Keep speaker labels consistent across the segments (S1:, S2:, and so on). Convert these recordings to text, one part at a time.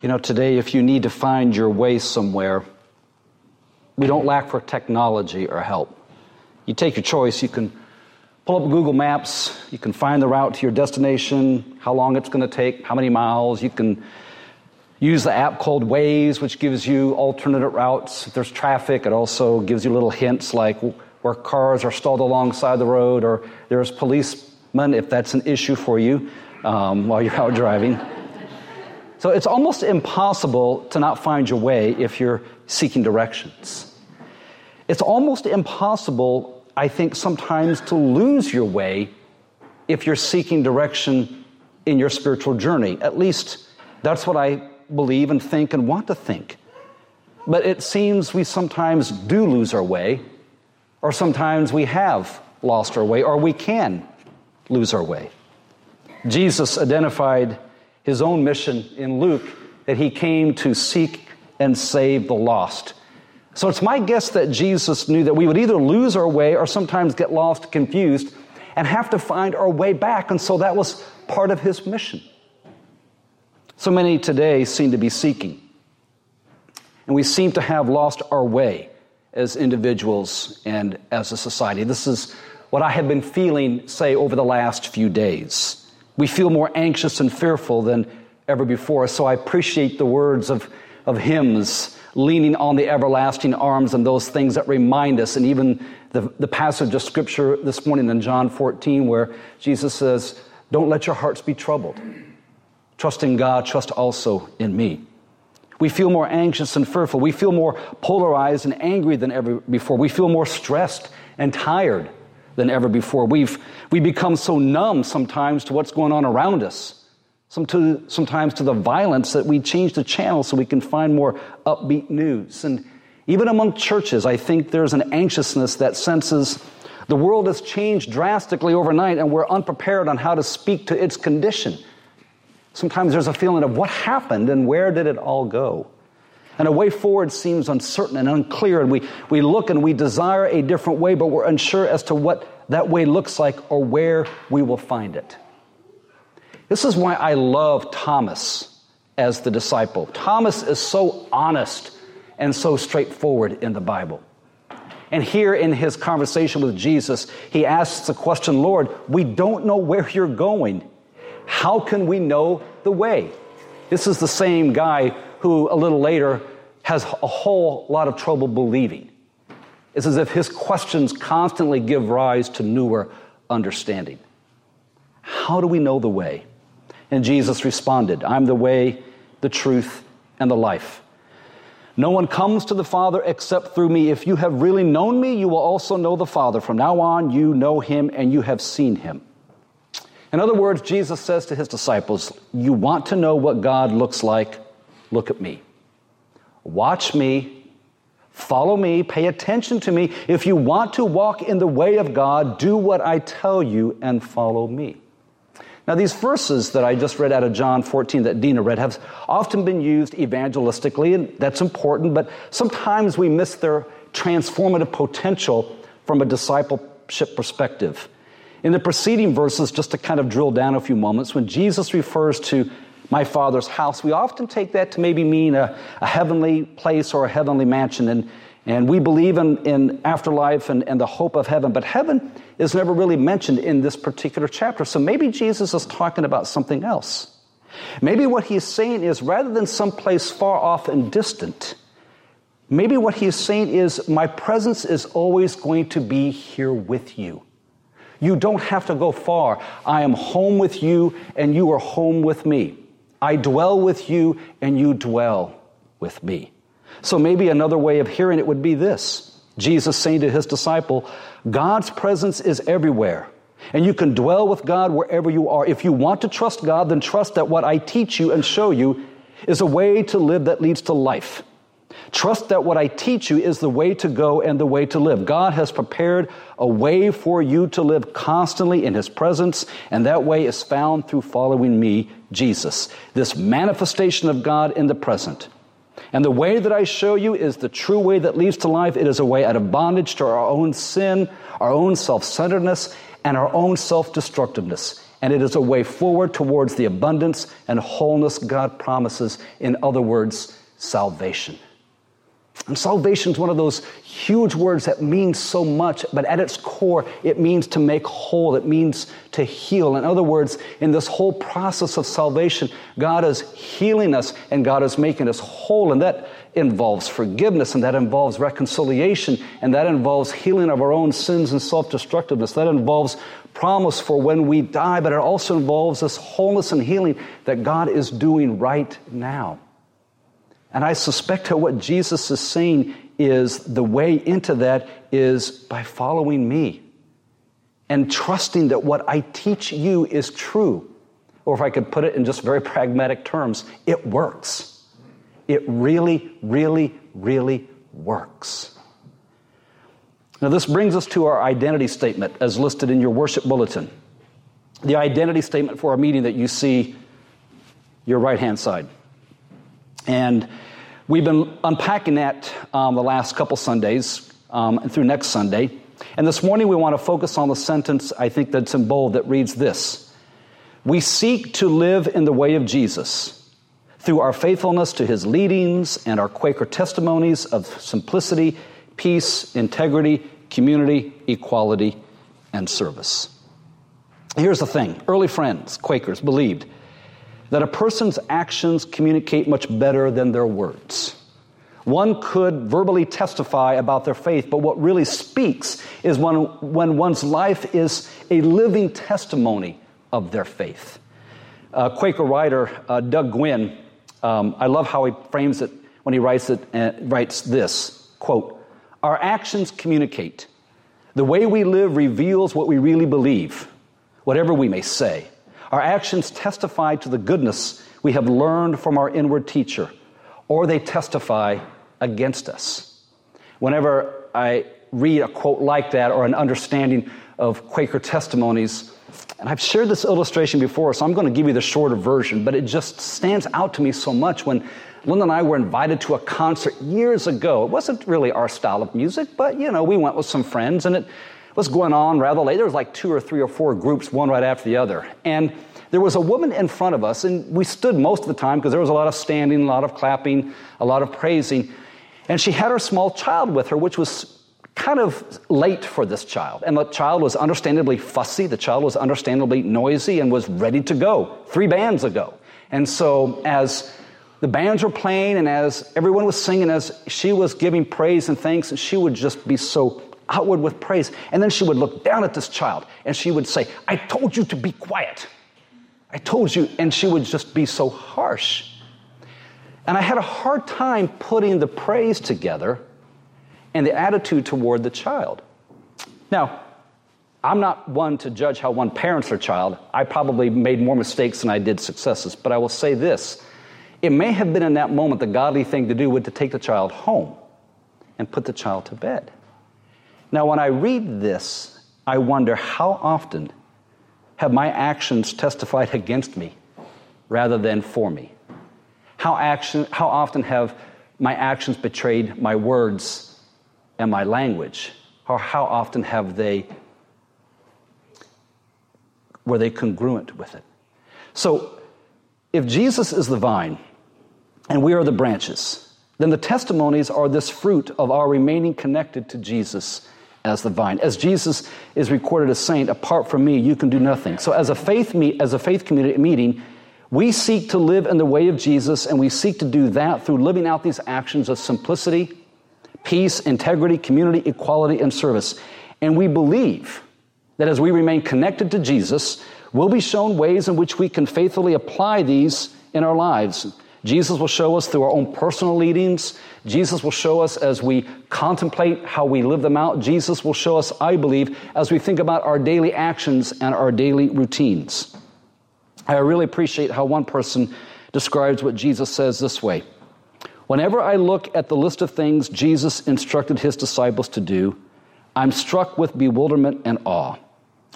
S1: You know, today, if you need to find your way somewhere, we don't lack for technology or help. You take your choice. You can pull up Google Maps, you can find the route to your destination, how long it's going to take, how many miles. You can use the app called Waze, which gives you alternate routes. If there's traffic, it also gives you little hints like where cars are stalled alongside the road or there's policemen if that's an issue for you um, while you're out driving. So it's almost impossible to not find your way if you're seeking directions. It's almost impossible, I think, sometimes to lose your way if you're seeking direction in your spiritual journey. At least that's what I believe and think and want to think. But it seems we sometimes do lose our way, or sometimes we have lost our way, or we can lose our way. Jesus identified his own mission in Luke that he came to seek and save the lost. So it's my guess that Jesus knew that we would either lose our way or sometimes get lost, confused, and have to find our way back. And so that was part of his mission. So many today seem to be seeking. And we seem to have lost our way as individuals and as a society. This is what I have been feeling, say, over the last few days. We feel more anxious and fearful than ever before. So I appreciate the words of, of hymns, leaning on the everlasting arms and those things that remind us, and even the, the passage of scripture this morning in John 14, where Jesus says, Don't let your hearts be troubled. Trust in God, trust also in me. We feel more anxious and fearful. We feel more polarized and angry than ever before. We feel more stressed and tired than ever before. We've we become so numb sometimes to what's going on around us, some to, sometimes to the violence that we change the channel so we can find more upbeat news. And even among churches, I think there's an anxiousness that senses the world has changed drastically overnight and we're unprepared on how to speak to its condition. Sometimes there's a feeling of what happened and where did it all go? And a way forward seems uncertain and unclear, and we, we look and we desire a different way, but we're unsure as to what that way looks like or where we will find it. This is why I love Thomas as the disciple. Thomas is so honest and so straightforward in the Bible. And here in his conversation with Jesus, he asks the question Lord, we don't know where you're going. How can we know the way? This is the same guy who a little later has a whole lot of trouble believing. It's as if his questions constantly give rise to newer understanding. How do we know the way? And Jesus responded, I'm the way, the truth, and the life. No one comes to the Father except through me. If you have really known me, you will also know the Father. From now on, you know him and you have seen him. In other words, Jesus says to his disciples, You want to know what God looks like? Look at me. Watch me. Follow me. Pay attention to me. If you want to walk in the way of God, do what I tell you and follow me. Now, these verses that I just read out of John 14 that Dina read have often been used evangelistically, and that's important, but sometimes we miss their transformative potential from a discipleship perspective. In the preceding verses, just to kind of drill down a few moments, when Jesus refers to my father's house, we often take that to maybe mean a, a heavenly place or a heavenly mansion. And, and we believe in, in afterlife and, and the hope of heaven, but heaven is never really mentioned in this particular chapter. So maybe Jesus is talking about something else. Maybe what he's saying is rather than someplace far off and distant, maybe what he's saying is my presence is always going to be here with you. You don't have to go far. I am home with you, and you are home with me. I dwell with you and you dwell with me. So maybe another way of hearing it would be this Jesus saying to his disciple, God's presence is everywhere. And you can dwell with God wherever you are. If you want to trust God, then trust that what I teach you and show you is a way to live that leads to life. Trust that what I teach you is the way to go and the way to live. God has prepared a way for you to live constantly in His presence, and that way is found through following me, Jesus. This manifestation of God in the present. And the way that I show you is the true way that leads to life. It is a way out of bondage to our own sin, our own self centeredness, and our own self destructiveness. and it is a way forward towards the abundance and wholeness God promises. In other words, salvation. And salvation is one of those huge words that means so much, but at its core, it means to make whole. It means to heal. In other words, in this whole process of salvation, God is healing us and God is making us whole. And that involves forgiveness and that involves reconciliation and that involves healing of our own sins and self destructiveness. That involves promise for when we die, but it also involves this wholeness and healing that God is doing right now. And I suspect that what Jesus is saying is the way into that is by following me and trusting that what I teach you is true. Or if I could put it in just very pragmatic terms, it works. It really, really, really works. Now, this brings us to our identity statement as listed in your worship bulletin. The identity statement for our meeting that you see your right hand side. And we've been unpacking that um, the last couple Sundays um, and through next Sunday. And this morning we want to focus on the sentence I think that's in bold that reads this We seek to live in the way of Jesus through our faithfulness to his leadings and our Quaker testimonies of simplicity, peace, integrity, community, equality, and service. Here's the thing early friends, Quakers, believed that a person's actions communicate much better than their words. One could verbally testify about their faith, but what really speaks is when, when one's life is a living testimony of their faith. Uh, Quaker writer uh, Doug Gwyn, um, I love how he frames it when he writes it. Uh, writes this quote: "Our actions communicate. The way we live reveals what we really believe, whatever we may say." Our actions testify to the goodness we have learned from our inward teacher, or they testify against us. Whenever I read a quote like that or an understanding of Quaker testimonies, and I've shared this illustration before, so I'm going to give you the shorter version, but it just stands out to me so much when Linda and I were invited to a concert years ago. It wasn't really our style of music, but you know, we went with some friends and it was going on rather late. There was like two or three or four groups, one right after the other. And there was a woman in front of us, and we stood most of the time because there was a lot of standing, a lot of clapping, a lot of praising. And she had her small child with her, which was kind of late for this child. And the child was understandably fussy, the child was understandably noisy, and was ready to go three bands ago. And so, as the bands were playing and as everyone was singing, as she was giving praise and thanks, and she would just be so outward with praise. And then she would look down at this child and she would say, I told you to be quiet. I told you. And she would just be so harsh. And I had a hard time putting the praise together and the attitude toward the child. Now, I'm not one to judge how one parents their child. I probably made more mistakes than I did successes, but I will say this. It may have been in that moment the godly thing to do would to take the child home and put the child to bed. Now, when I read this, I wonder how often have my actions testified against me rather than for me? How, action, how often have my actions betrayed my words and my language? Or how often have they, were they congruent with it? So, if Jesus is the vine and we are the branches, then the testimonies are this fruit of our remaining connected to Jesus as the vine. As Jesus is recorded as saying, apart from me, you can do nothing. So as a faith meet, as a faith community meeting, we seek to live in the way of Jesus, and we seek to do that through living out these actions of simplicity, peace, integrity, community, equality, and service. And we believe that as we remain connected to Jesus, we'll be shown ways in which we can faithfully apply these in our lives. Jesus will show us through our own personal leadings. Jesus will show us as we contemplate how we live them out. Jesus will show us, I believe, as we think about our daily actions and our daily routines. I really appreciate how one person describes what Jesus says this way Whenever I look at the list of things Jesus instructed his disciples to do, I'm struck with bewilderment and awe.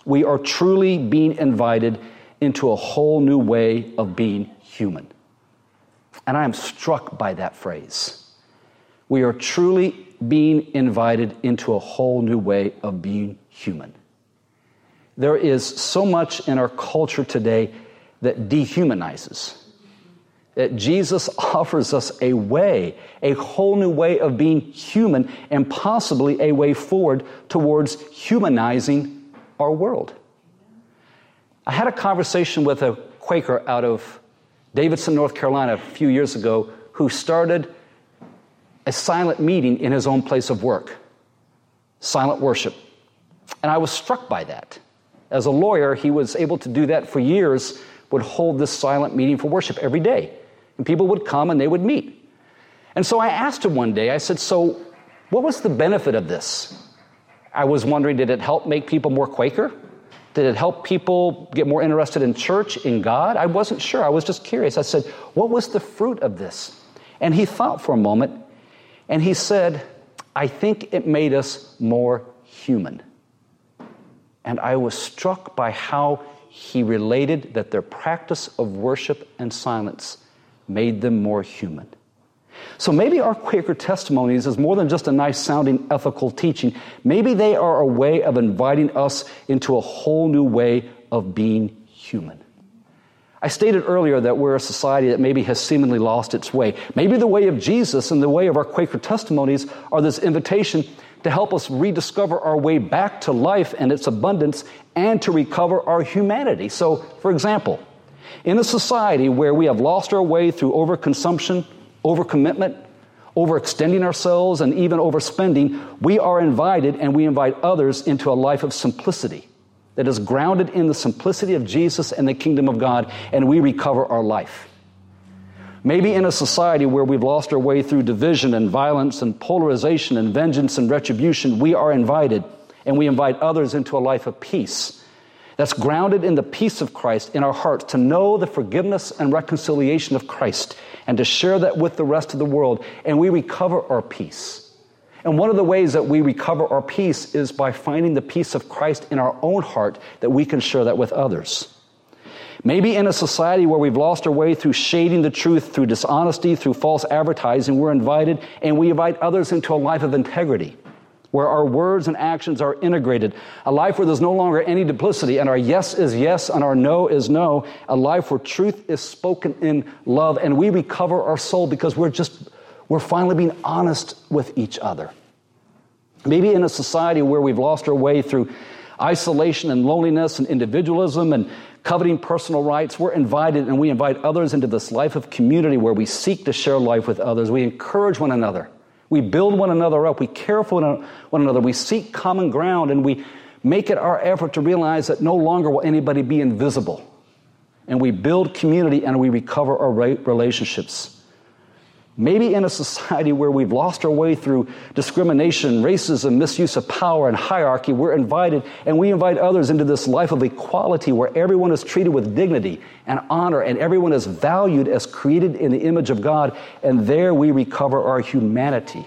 S1: We are truly being invited into a whole new way of being human. And I am struck by that phrase. We are truly being invited into a whole new way of being human. there is so much in our culture today that dehumanizes. That Jesus offers us a way, a whole new way of being human, and possibly a way forward towards humanizing our world. I had a conversation with a Quaker out of Davidson, North Carolina, a few years ago, who started a silent meeting in his own place of work, silent worship. And I was struck by that. As a lawyer, he was able to do that for years, would hold this silent meeting for worship every day. And people would come and they would meet. And so I asked him one day, I said, So, what was the benefit of this? I was wondering, did it help make people more Quaker? Did it help people get more interested in church, in God? I wasn't sure. I was just curious. I said, What was the fruit of this? And he thought for a moment and he said, I think it made us more human. And I was struck by how he related that their practice of worship and silence made them more human. So maybe our Quaker testimonies is more than just a nice sounding ethical teaching. Maybe they are a way of inviting us into a whole new way of being human. I stated earlier that we're a society that maybe has seemingly lost its way. Maybe the way of Jesus and the way of our Quaker testimonies are this invitation to help us rediscover our way back to life and its abundance and to recover our humanity. So, for example, in a society where we have lost our way through overconsumption, overcommitment, overextending ourselves, and even overspending, we are invited and we invite others into a life of simplicity that is grounded in the simplicity of Jesus and the kingdom of God, and we recover our life. Maybe in a society where we've lost our way through division and violence and polarization and vengeance and retribution, we are invited and we invite others into a life of peace that's grounded in the peace of Christ in our hearts to know the forgiveness and reconciliation of Christ and to share that with the rest of the world, and we recover our peace. And one of the ways that we recover our peace is by finding the peace of Christ in our own heart that we can share that with others. Maybe in a society where we've lost our way through shading the truth, through dishonesty, through false advertising, we're invited and we invite others into a life of integrity, where our words and actions are integrated, a life where there's no longer any duplicity and our yes is yes and our no is no, a life where truth is spoken in love and we recover our soul because we're just we're finally being honest with each other. Maybe in a society where we've lost our way through isolation and loneliness and individualism and coveting personal rights, we're invited and we invite others into this life of community where we seek to share life with others. We encourage one another. We build one another up. We care for one another. We seek common ground and we make it our effort to realize that no longer will anybody be invisible. And we build community and we recover our relationships. Maybe in a society where we've lost our way through discrimination, racism, misuse of power, and hierarchy, we're invited and we invite others into this life of equality where everyone is treated with dignity and honor and everyone is valued as created in the image of God, and there we recover our humanity.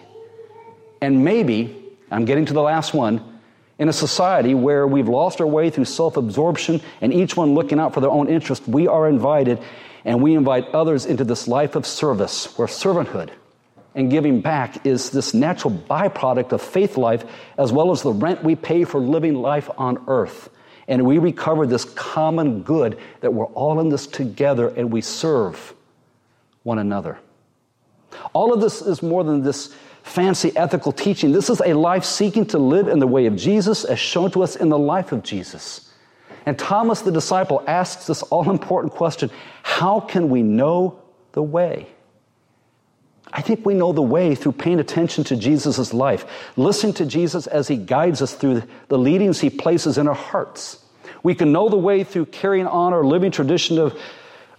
S1: And maybe, I'm getting to the last one, in a society where we've lost our way through self absorption and each one looking out for their own interest, we are invited and we invite others into this life of service where servanthood and giving back is this natural byproduct of faith life as well as the rent we pay for living life on earth. And we recover this common good that we're all in this together and we serve one another. All of this is more than this fancy ethical teaching. This is a life seeking to live in the way of Jesus as shown to us in the life of Jesus. And Thomas the disciple asks this all important question How can we know the way? I think we know the way through paying attention to Jesus' life, listening to Jesus as he guides us through the leadings he places in our hearts. We can know the way through carrying on our living tradition of,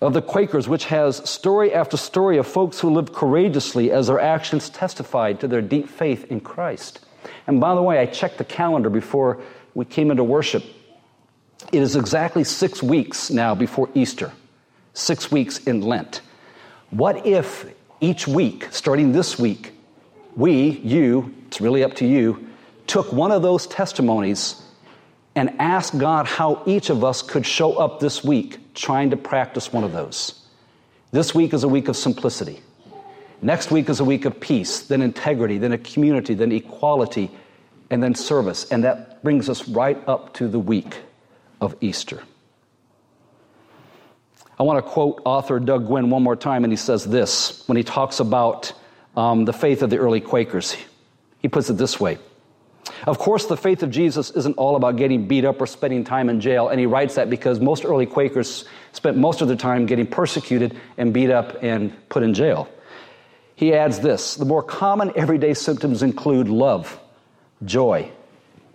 S1: of the Quakers, which has story after story of folks who lived courageously as their actions testified to their deep faith in Christ. And by the way, I checked the calendar before we came into worship. It is exactly six weeks now before Easter, six weeks in Lent. What if each week, starting this week, we, you, it's really up to you, took one of those testimonies and ask God how each of us could show up this week trying to practice one of those? This week is a week of simplicity. Next week is a week of peace, then integrity, then a community, then equality, and then service. And that brings us right up to the week of Easter. I want to quote author Doug Gwyn one more time, and he says this when he talks about um, the faith of the early Quakers. He puts it this way Of course, the faith of Jesus isn't all about getting beat up or spending time in jail, and he writes that because most early Quakers spent most of their time getting persecuted and beat up and put in jail. He adds this the more common everyday symptoms include love, joy,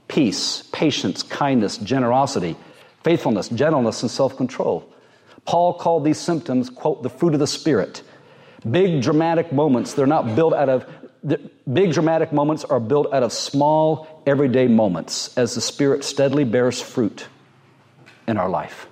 S1: peace, patience, kindness, generosity, faithfulness, gentleness, and self control. Paul called these symptoms, quote, the fruit of the Spirit. Big dramatic moments, they're not built out of, big dramatic moments are built out of small, everyday moments as the Spirit steadily bears fruit in our life.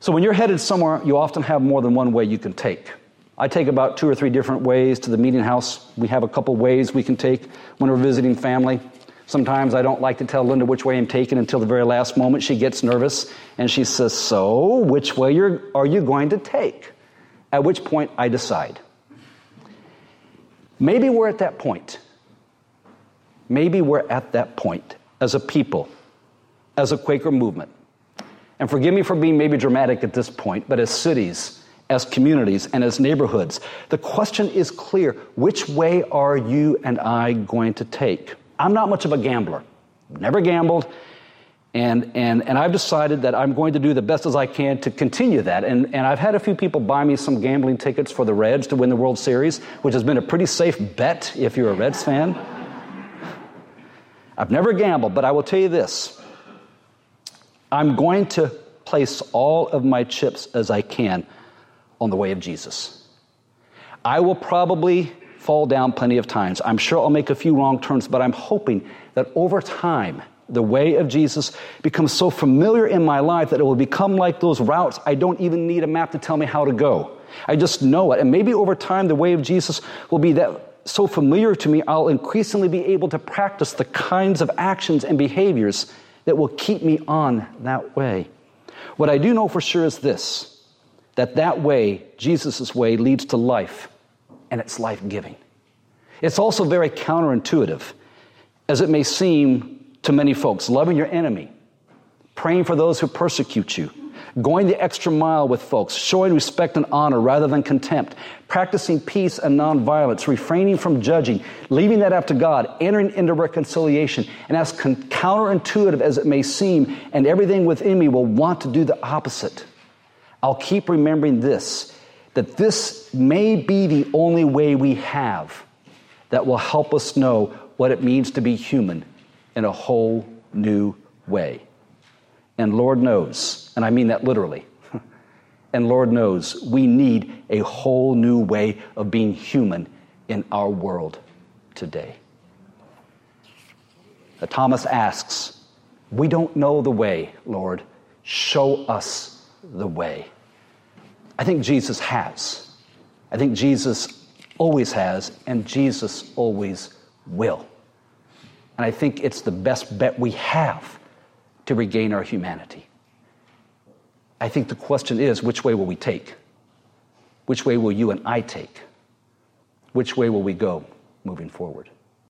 S1: So when you're headed somewhere, you often have more than one way you can take. I take about two or three different ways to the meeting house. We have a couple ways we can take when we're visiting family. Sometimes I don't like to tell Linda which way I'm taking until the very last moment. She gets nervous and she says, So, which way are you going to take? At which point I decide. Maybe we're at that point. Maybe we're at that point as a people, as a Quaker movement. And forgive me for being maybe dramatic at this point, but as cities, as communities, and as neighborhoods, the question is clear which way are you and I going to take? I'm not much of a gambler, never gambled. And, and, and I've decided that I'm going to do the best as I can to continue that. And, and I've had a few people buy me some gambling tickets for the Reds to win the World Series, which has been a pretty safe bet if you're a Reds fan. I've never gambled, but I will tell you this I'm going to place all of my chips as I can on the way of Jesus. I will probably fall down plenty of times. I'm sure I'll make a few wrong turns, but I'm hoping that over time, the way of Jesus becomes so familiar in my life that it will become like those routes I don't even need a map to tell me how to go. I just know it. And maybe over time, the way of Jesus will be that so familiar to me, I'll increasingly be able to practice the kinds of actions and behaviors that will keep me on that way. What I do know for sure is this that that way, Jesus' way, leads to life and it's life giving. It's also very counterintuitive, as it may seem to many folks. Loving your enemy, praying for those who persecute you, going the extra mile with folks, showing respect and honor rather than contempt, practicing peace and nonviolence, refraining from judging, leaving that up to God, entering into reconciliation. And as counterintuitive as it may seem, and everything within me will want to do the opposite, I'll keep remembering this that this may be the only way we have that will help us know what it means to be human in a whole new way. And Lord knows, and I mean that literally, and Lord knows we need a whole new way of being human in our world today. Thomas asks, We don't know the way, Lord. Show us the way. I think Jesus has. I think Jesus always has, and Jesus always will. And I think it's the best bet we have to regain our humanity. I think the question is which way will we take? Which way will you and I take? Which way will we go moving forward?